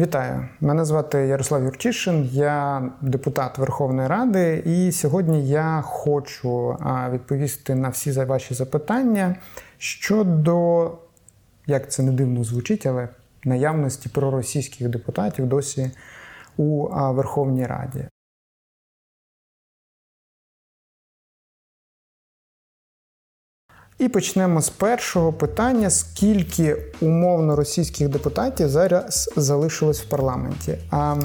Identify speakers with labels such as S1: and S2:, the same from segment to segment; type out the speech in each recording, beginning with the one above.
S1: Вітаю, мене звати Ярослав Юрчишин, я депутат Верховної Ради, і сьогодні я хочу відповісти на всі ваші запитання щодо, як це не дивно звучить, але наявності проросійських депутатів досі у Верховній Раді. І почнемо з першого питання: скільки умовно російських депутатів зараз залишилось в парламенті? А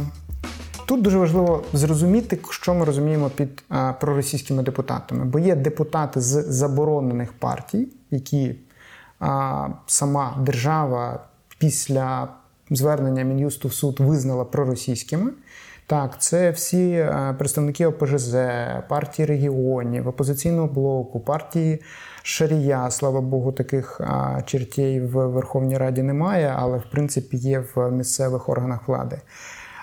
S1: тут дуже важливо зрозуміти, що ми розуміємо під а, проросійськими депутатами, бо є депутати з заборонених партій, які а, сама держава після звернення Мін'юсту в суд визнала проросійськими. Так, це всі представники ОПЖЗ, партії регіонів, опозиційного блоку, партії Шарія. Слава Богу, таких чертей в Верховній Раді немає, але в принципі є в місцевих органах влади.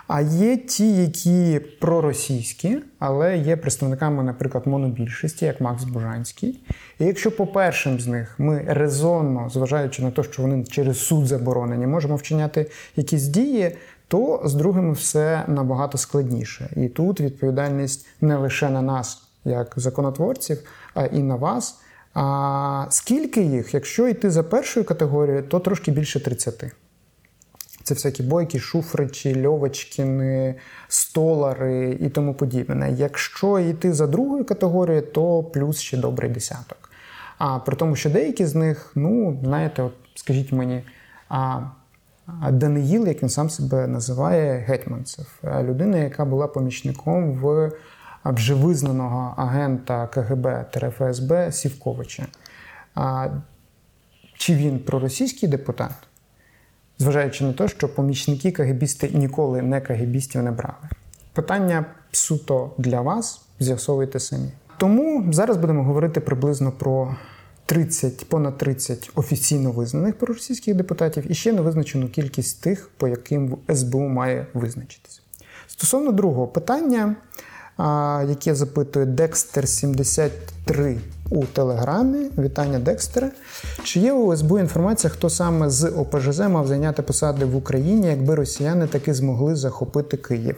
S1: А є ті, які проросійські, але є представниками, наприклад, монобільшості, як Макс Бужанський. І якщо по першим з них ми резонно, зважаючи на те, що вони через суд заборонені, можемо вчиняти якісь дії, то з другими все набагато складніше. І тут відповідальність не лише на нас, як законотворців, а і на вас. А скільки їх, якщо йти за першою категорією, то трошки більше 30. Це всякі бойки, шуфричі, льовочкіни, столари і тому подібне. Якщо йти за другою категорією, то плюс ще добрий десяток. А при тому, що деякі з них, ну, знаєте, от скажіть мені, а Даниїл, як він сам себе називає, гетьманцев, людина, яка була помічником в вже визнаного агента КГБ ФСБ Сівковича. Чи він проросійський депутат? Зважаючи на те, що помічники КГБісти ніколи не КГБістів не брали. Питання суто для вас, з'ясовуйте самі. Тому зараз будемо говорити приблизно про 30, понад 30 офіційно визнаних проросійських депутатів і ще не визначену кількість тих, по яким СБУ має визначитися. Стосовно другого питання, яке запитує Декстер 73 у Телеграмі. Вітання Декстера. Чи є у СБУ інформація, хто саме з ОПЖЗ мав зайняти посади в Україні, якби росіяни таки змогли захопити Київ?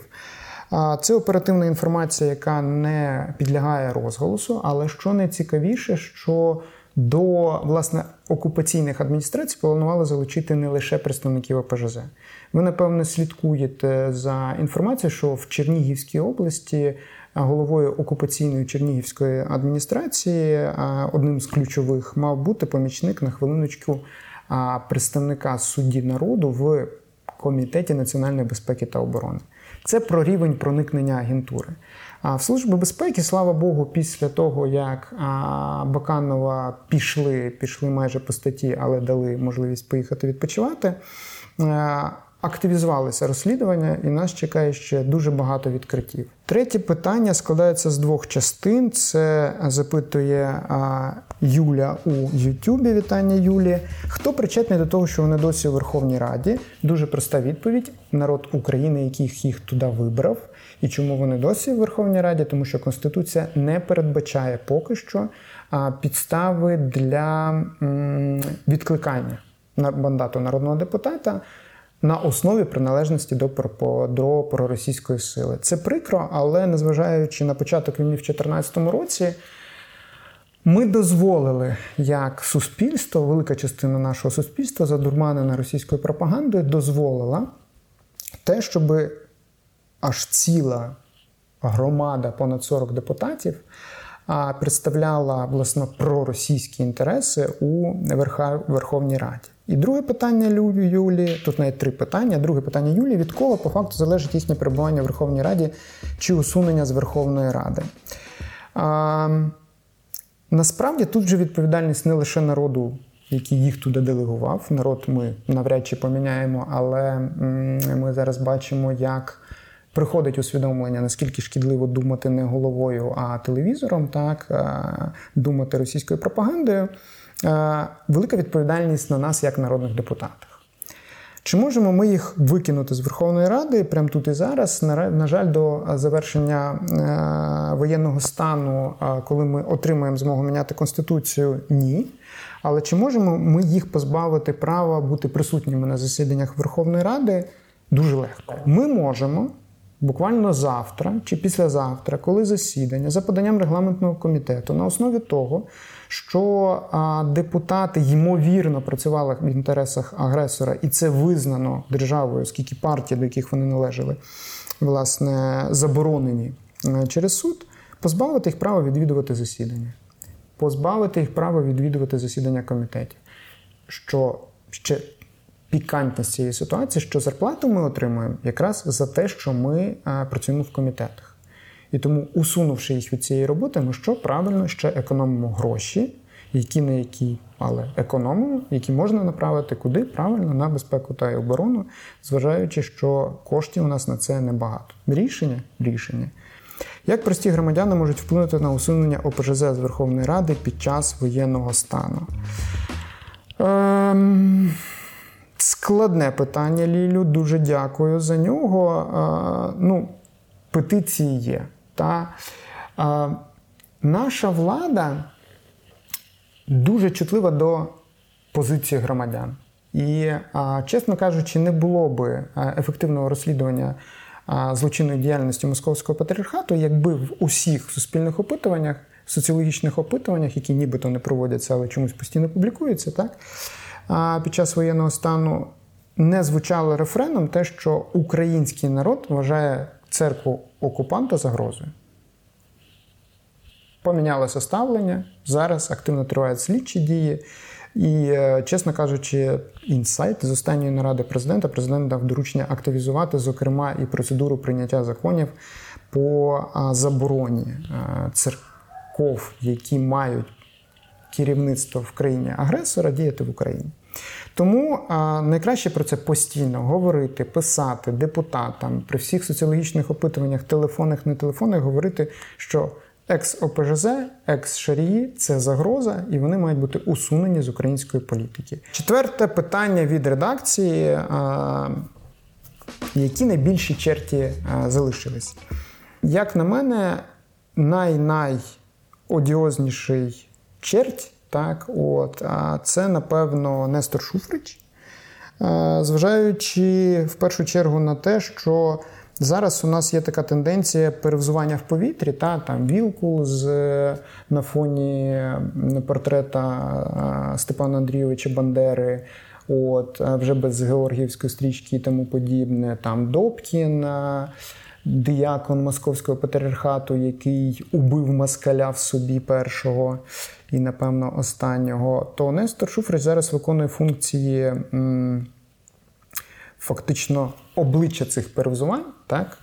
S1: Це оперативна інформація, яка не підлягає розголосу, але що найцікавіше, що до власне окупаційних адміністрацій планували залучити не лише представників ОПЖЗ. Ви, напевно, слідкуєте за інформацією, що в Чернігівській області головою окупаційної Чернігівської адміністрації одним з ключових мав бути помічник на хвилиночку представника судді народу в комітеті національної безпеки та оборони. Це про рівень проникнення агентури. А в Службі безпеки, слава Богу, після того, як Баканова пішли, пішли майже по статті, але дали можливість поїхати відпочивати. Активізувалися розслідування, і нас чекає ще дуже багато відкриттів. Третє питання складається з двох частин. Це запитує Юля у Ютубі. Вітання Юлі. Хто причетний до того, що вони досі у Верховній Раді? Дуже проста відповідь: народ України, який їх туди вибрав. І чому вони досі в Верховній Раді? Тому що Конституція не передбачає поки що підстави для відкликання на мандату народного депутата на основі приналежності до до проросійської сили. Це прикро, але незважаючи на початок війни в 2014 році. Ми дозволили як суспільство, велика частина нашого суспільства, задурманена російською пропагандою, дозволила те, щоб аж ціла громада, понад 40 депутатів, представляла власне проросійські інтереси у Верховній Раді. І друге питання Юлі, тут навіть три питання. Друге питання Юлі: від кого по факту залежить їхнє перебування в Верховній Раді чи усунення з Верховної Ради? А, Насправді тут же відповідальність не лише народу, який їх туди делегував. Народ ми навряд чи поміняємо, але ми зараз бачимо, як приходить усвідомлення, наскільки шкідливо думати не головою, а телевізором, так думати російською пропагандою. Велика відповідальність на нас, як народних депутатах. Чи можемо ми їх викинути з Верховної Ради прямо тут і зараз? На жаль, до завершення е, воєнного стану, коли ми отримаємо змогу міняти конституцію, ні. Але чи можемо ми їх позбавити права бути присутніми на засіданнях Верховної Ради? Дуже легко. Ми можемо буквально завтра чи післязавтра, коли засідання, за поданням регламентного комітету, на основі того, що депутати ймовірно працювали в інтересах агресора, і це визнано державою, оскільки партії, до яких вони належали, власне, заборонені е, через суд, позбавити їх права відвідувати засідання, позбавити їх права відвідувати засідання комітетів. Що ще пікантність цієї ситуації, що зарплату ми отримуємо якраз за те, що ми працюємо в комітетах. І тому, усунувши їх від цієї роботи, ми що правильно ще економимо гроші, які не які, але економимо, які можна направити куди правильно на безпеку та оборону, зважаючи, що коштів у нас на це небагато. Рішення рішення. Як прості громадяни можуть вплинути на усунення ОПЖЗ з Верховної Ради під час воєнного стану? Ем... Складне питання, Лілю. Дуже дякую за нього. Ну, Петиції є. Та наша влада дуже чутлива до позиції громадян. І, чесно кажучи, не було би ефективного розслідування злочинної діяльності московського патріархату, якби в усіх суспільних опитуваннях, соціологічних опитуваннях, які нібито не проводяться, але чомусь постійно публікуються, так під час воєнного стану не звучало рефреном те, що український народ вважає церкву окупанта загрозою. Помінялося ставлення. Зараз активно тривають слідчі дії. І, е, чесно кажучи, інсайт з останньої наради президента президент дав доручення активізувати, зокрема, і процедуру прийняття законів по забороні е, церков, які мають керівництво в країні агресора, діяти в Україні. Тому а, найкраще про це постійно говорити, писати депутатам при всіх соціологічних опитуваннях, телефонних, не телефонних, говорити, що екс-ОПЖЗ, екс-шарії це загроза, і вони мають бути усунені з української політики. Четверте питання від редакції: а, які найбільші черті а, залишились? Як на мене, най-най одіозніший черть так, от, а це, напевно, Нестор Шуфрич, зважаючи в першу чергу на те, що зараз у нас є така тенденція перевзування в повітрі, та, там вілку з, на фоні портрета Степана Андрійовича Бандери. От, Вже без Георгіївської стрічки і тому подібне, там Добкін, діякон Московського патріархату, який убив москаля в собі першого і, напевно, останнього, то Нестор Шуфрич зараз виконує функції м, фактично обличчя цих перевзувань. так?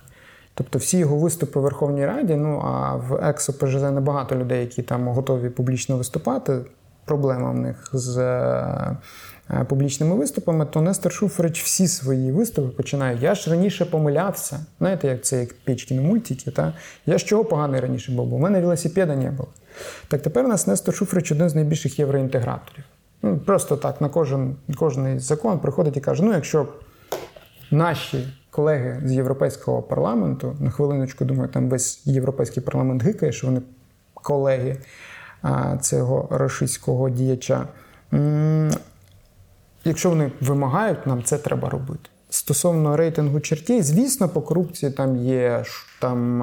S1: Тобто всі його виступи в Верховній Раді, ну а в ЕКСО ПЖЗ небагато людей, які там готові публічно виступати. Проблема в них з публічними виступами, то Нестор Шуфрич всі свої виступи починає. Я ж раніше помилявся. Знаєте, як це як Печкіни мультики, та? Я ж чого поганий раніше був, бо у мене велосипеда не було. Так тепер у нас Нестор Шуфрич один з найбільших євроінтеграторів. Ну, Просто так на кожен кожен закон приходить і каже: ну, якщо наші колеги з Європейського парламенту, на хвилиночку, думаю, там весь європейський парламент гикає, що вони колеги цього російського діяча. Якщо вони вимагають, нам це треба робити. Стосовно рейтингу чертей, звісно, по корупції там є там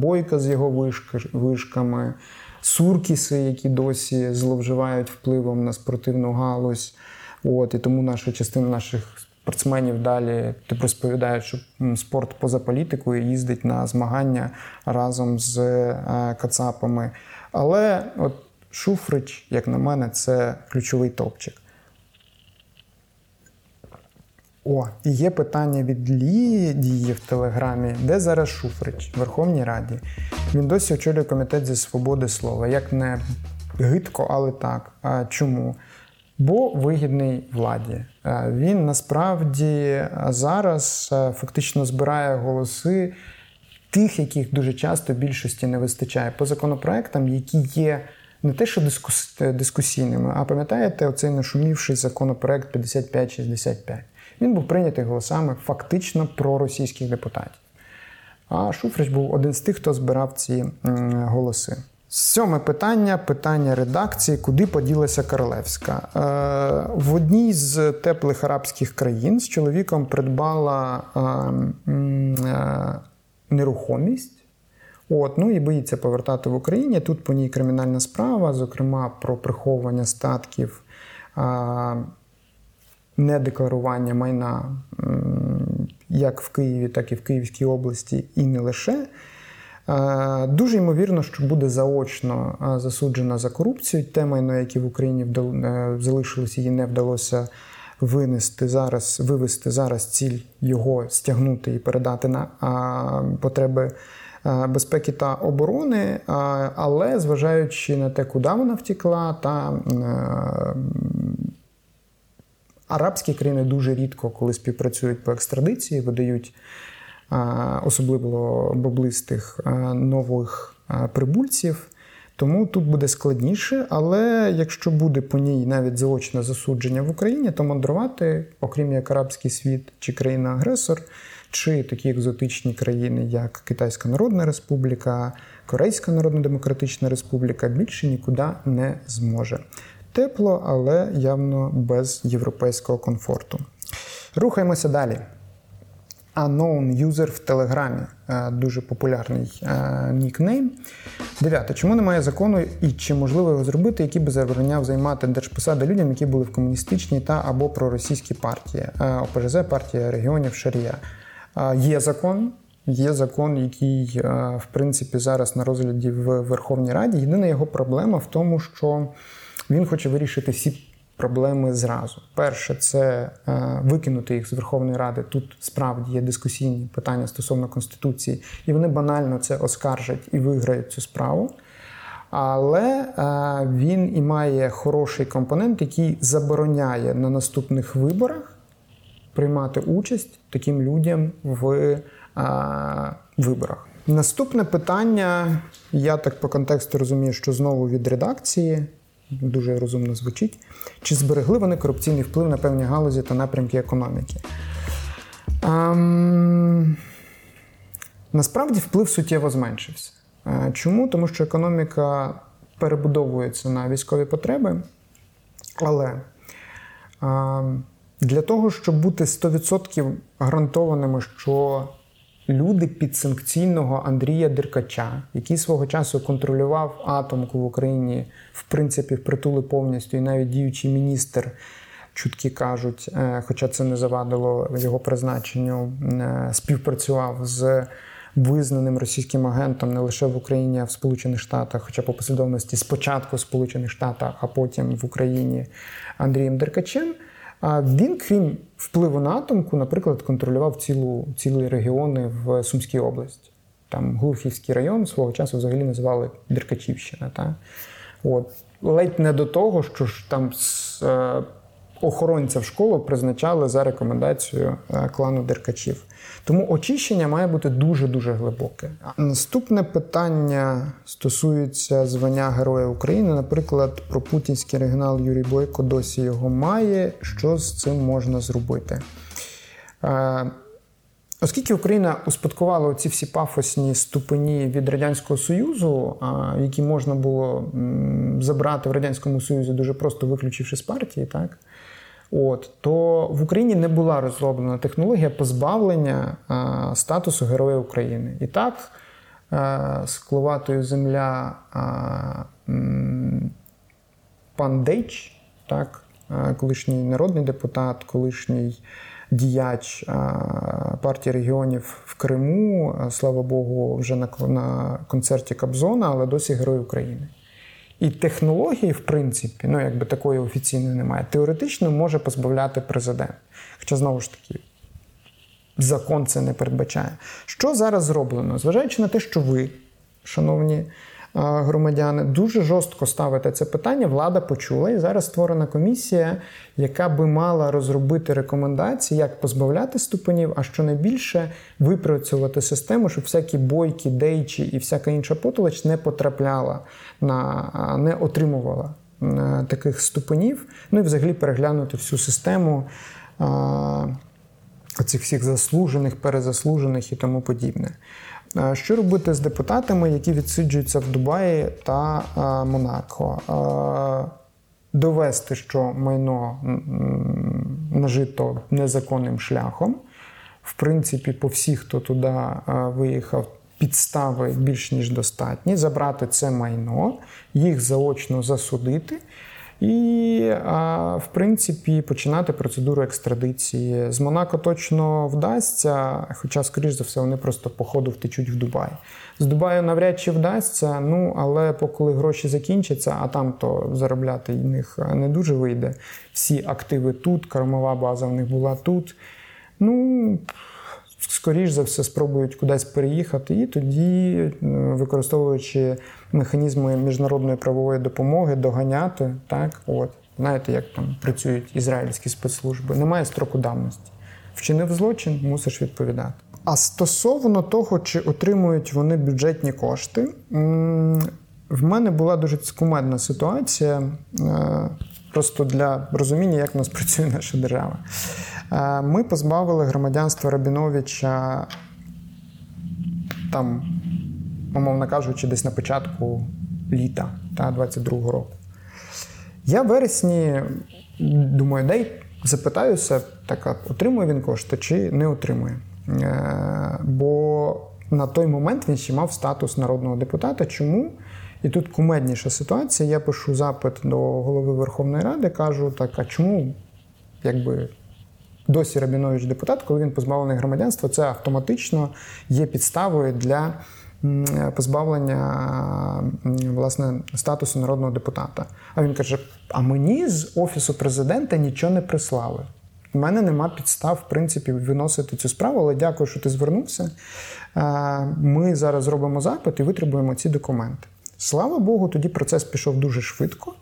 S1: бойка з його вишками, суркіси, які досі зловживають впливом на спортивну галузь. От, І тому наша частина наших спортсменів далі типу, розповідають, що спорт поза політикою їздить на змагання разом з е, кацапами. Але от Шуфрич, як на мене, це ключовий топчик. О, і є питання від Лідії в Телеграмі, де зараз Шуфрич в Верховній Раді. Він досі очолює комітет зі свободи слова. Як не гидко, але так. А Чому? Бо вигідний владі. Він насправді зараз фактично збирає голоси тих, яких дуже часто більшості не вистачає по законопроектам, які є. Не те, що дискус... дискусійними, а пам'ятаєте, оцей нашумівший законопроект 5565. Він був прийнятий голосами фактично проросійських депутатів. А Шуфрич був один з тих, хто збирав ці голоси. Сьоме питання питання редакції, куди поділася Королевська. Е, в одній з теплих арабських країн з чоловіком придбала е, е, нерухомість. От, ну і боїться повертати в Україні. Тут по ній кримінальна справа, зокрема про приховування статків, недекларування майна як в Києві, так і в Київській області, і не лише. Е, дуже ймовірно, що буде заочно е, засуджена за корупцію. Те майно, яке в Україні е, залишилось, її не вдалося винести зараз, вивести зараз ціль його стягнути і передати на потреби безпеки та оборони. Але зважаючи на те, куди вона втекла, та арабські країни дуже рідко, коли співпрацюють по екстрадиції, видають особливо боблистих нових прибульців. Тому тут буде складніше, але якщо буде по ній навіть заочне засудження в Україні, то мандрувати, окрім як Арабський світ чи країна-агресор, чи такі екзотичні країни, як Китайська Народна Республіка, Корейська Народно-Демократична Республіка, більше нікуди не зможе. Тепло, але явно без європейського комфорту. Рухаємося далі. Unknown User в Телеграмі. Е, дуже популярний е, нікнейм. Дев'яте. Чому немає закону і чи можливо його зробити, який би забороняв займати держпосади людям, які були в комуністичній та або проросійській партії? Е, ОПЖЗ, партія регіонів Шарія. Є закон. Є закон, який, в принципі, зараз на розгляді в Верховній Раді. Єдина його проблема в тому, що він хоче вирішити всі проблеми зразу. Перше, це е, викинути їх з Верховної Ради. Тут справді є дискусійні питання стосовно Конституції, і вони банально це оскаржать і виграють цю справу. Але е, він і має хороший компонент, який забороняє на наступних виборах приймати участь таким людям в е, виборах. Наступне питання, я так по контексту розумію, що знову від редакції дуже розумно звучить. Чи зберегли вони корупційний вплив на певні галузі та напрямки економіки? Ем... Насправді вплив суттєво зменшився. Е, чому? Тому що економіка перебудовується на військові потреби, але ем, для того, щоб бути 100% гарантованими, що люди підсанкційного Андрія Деркача, який свого часу контролював атомку в Україні, в принципі, впритули повністю, і навіть діючий міністр. Чутки кажуть, е, хоча це не завадило його призначенню, е, співпрацював з визнаним російським агентом не лише в Україні, а в Сполучених Штатах, хоча по послідовності спочатку в Сполучених Штатах, а потім в Україні Андрієм Деркачем. А він, крім впливу на атомку, наприклад, контролював цілу, цілі регіони в Сумській області. Там Глухівський район свого часу взагалі називали Деркачівщина. Та? От. Ледь не до того, що ж там е, охоронця в школу призначали за рекомендацією е, клану Деркачів. Тому очищення має бути дуже-дуже глибоке. Наступне питання стосується звання Героя України. Наприклад, про путінський регіонал Юрій Бойко досі його має. Що з цим можна зробити? Е, оскільки Україна успадкувала ці всі пафосні ступені від Радянського Союзу, які можна було забрати в Радянському Союзі, дуже просто виключивши з партії, так От то в Україні не була розроблена технологія позбавлення а, статусу Героя України. І так а, з земля а, пан Дейч, так, колишній народний депутат, колишній діяч партії регіонів в Криму, слава Богу, вже на, на концерті Кобзона, але досі Герой України. І технології, в принципі, ну якби такої офіційної немає, теоретично може позбавляти президент. Хоча, знову ж таки, закон це не передбачає. Що зараз зроблено? Зважаючи на те, що ви, шановні громадяни, дуже жорстко ставите це питання. Влада почула, і зараз створена комісія, яка би мала розробити рекомендації, як позбавляти ступенів, а що найбільше випрацювати систему, щоб всякі бойки, дейчі і всяка інша потолоч не потрапляла на не отримувала таких ступенів. Ну і взагалі переглянути всю систему. оцих всіх заслужених, перезаслужених і тому подібне. Що робити з депутатами, які відсиджуються в Дубаї та Монако? Довести, що майно нажито незаконним шляхом. В принципі, по всіх, хто туди виїхав, підстави більш ніж достатні, забрати це майно, їх заочно засудити. І, в принципі, починати процедуру екстрадиції. З Монако точно вдасться, хоча, скоріш за все, вони просто по ходу втечуть в Дубай. З Дубаю навряд чи вдасться, ну але поки гроші закінчаться, а там то заробляти в них не дуже вийде. Всі активи тут, кормова база в них була тут. Ну скоріш за все спробують кудись переїхати, і тоді, е, використовуючи механізми міжнародної правової допомоги, доганяти так, от знаєте, як там працюють ізраїльські спецслужби. Немає строку давності. Вчинив злочин, мусиш відповідати. А стосовно того, чи отримують вони бюджетні кошти, в мене була дуже кумедна ситуація, е, просто для розуміння, як у нас працює наша держава. Е, ми позбавили громадянства Рабіновича там, умовно кажучи, десь на початку літа та 22-го року. Я в вересні думаю, дай запитаюся, так, отримує він кошти чи не отримує. Е, бо на той момент він ще мав статус народного депутата. Чому? І тут кумедніша ситуація. Я пишу запит до голови Верховної Ради, кажу, так, а чому якби досі Рабінович депутат, коли він позбавлений громадянства, це автоматично є підставою для позбавлення власне статусу народного депутата. А він каже: а мені з офісу президента нічого не прислали. У мене нема підстав, в принципі, виносити цю справу, але дякую, що ти звернувся. Ми зараз зробимо запит і витребуємо ці документи. Слава Богу, тоді процес пішов дуже швидко.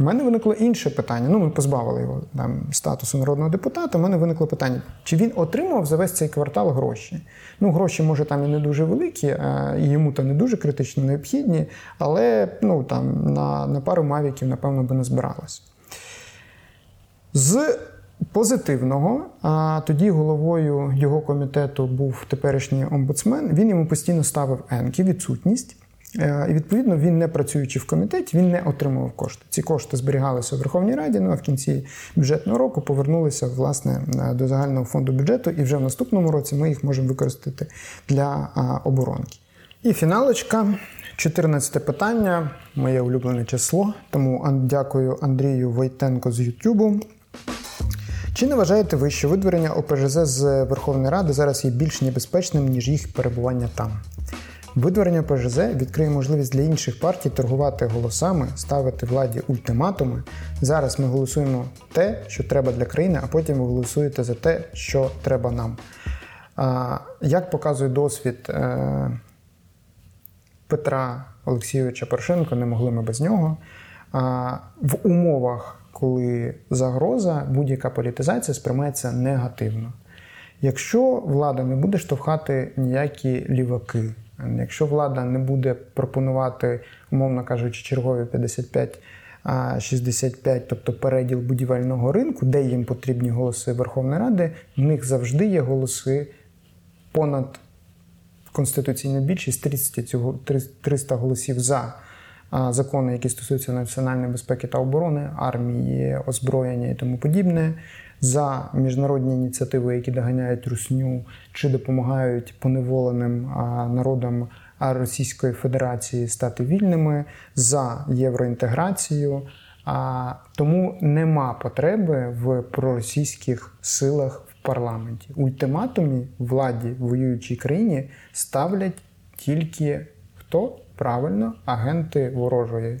S1: У мене виникло інше питання. Ну, ми позбавили його там статусу народного депутата. У мене виникло питання, чи він отримав за весь цей квартал гроші? Ну, гроші, може, там і не дуже великі, і йому там не дуже критично необхідні, але ну, там, на, на пару мавіків, напевно, би не збиралось. З позитивного, а тоді головою його комітету був теперішній омбудсмен. Він йому постійно ставив енки, відсутність. Е, і відповідно він, не працюючи в комітеті, він не отримував кошти. Ці кошти зберігалися в Верховній Раді. Ну а в кінці бюджетного року повернулися власне до загального фонду бюджету, і вже в наступному році ми їх можемо використати для оборонки. І фіналочка. 14 питання, моє улюблене число. Тому дякую Андрію Войтенко з Ютубу. Чи не вважаєте ви, що видворення ОПЖЗ з Верховної Ради зараз є більш небезпечним, ніж їх перебування там? Видворення ПЖЗ відкриє можливість для інших партій торгувати голосами, ставити владі ультиматуми. Зараз ми голосуємо те, що треба для країни, а потім ви голосуєте за те, що треба нам. Як показує досвід е, Петра Олексійовича Порошенко, не могли ми без нього. В умовах, коли загроза, будь-яка політизація сприймається негативно. Якщо влада не буде штовхати ніякі ліваки, Якщо влада не буде пропонувати, умовно кажучи, чергові 55 65, тобто переділ будівельного ринку, де їм потрібні голоси Верховної Ради, в них завжди є голоси понад конституційну більшість 30 цього 300 голосів за закони, які стосуються національної безпеки та оборони, армії, озброєння і тому подібне за міжнародні ініціативи, які доганяють русню чи допомагають поневоленим народам Російської Федерації стати вільними за євроінтеграцію. А тому нема потреби в проросійських силах в парламенті. Ультиматумі владі в воюючій країні ставлять тільки хто правильно агенти ворожої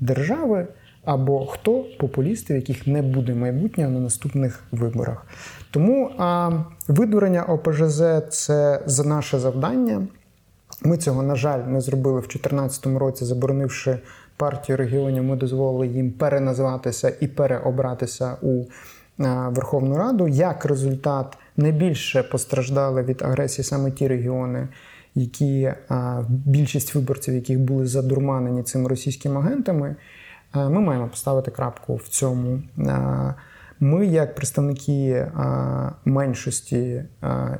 S1: держави або хто популісти, в яких не буде майбутнього на наступних виборах. Тому а, видворення ОПЖЗ це за наше завдання. Ми цього, на жаль, не зробили в 2014 році, заборонивши партію регіонів, ми дозволили їм переназватися і переобратися у Верховну Раду. Як результат, найбільше постраждали від агресії саме ті регіони, які більшість виборців, яких були задурманені цими російськими агентами. Ми маємо поставити крапку в цьому. Ми, як представники меншості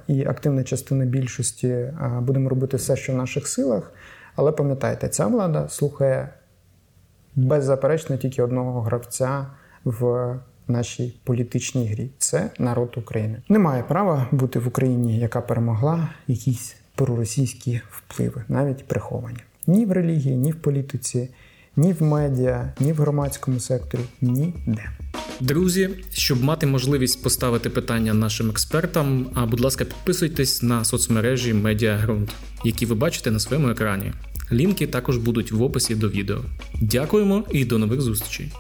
S1: і активна частина більшості, будемо робити все, що в наших силах. Але пам'ятайте, ця влада слухає беззаперечно тільки одного гравця в нашій політичній грі. Це народ України. Немає права бути в Україні, яка перемогла якісь проросійські впливи, навіть приховані. Ні в релігії, ні в політиці, ні в медіа, ні в громадському секторі, ніде.
S2: Друзі, щоб мати можливість поставити питання нашим експертам, а будь ласка, підписуйтесь на соцмережі Медіагрунт, які ви бачите на своєму екрані. Лінки також будуть в описі до відео. Дякуємо і до нових зустрічей.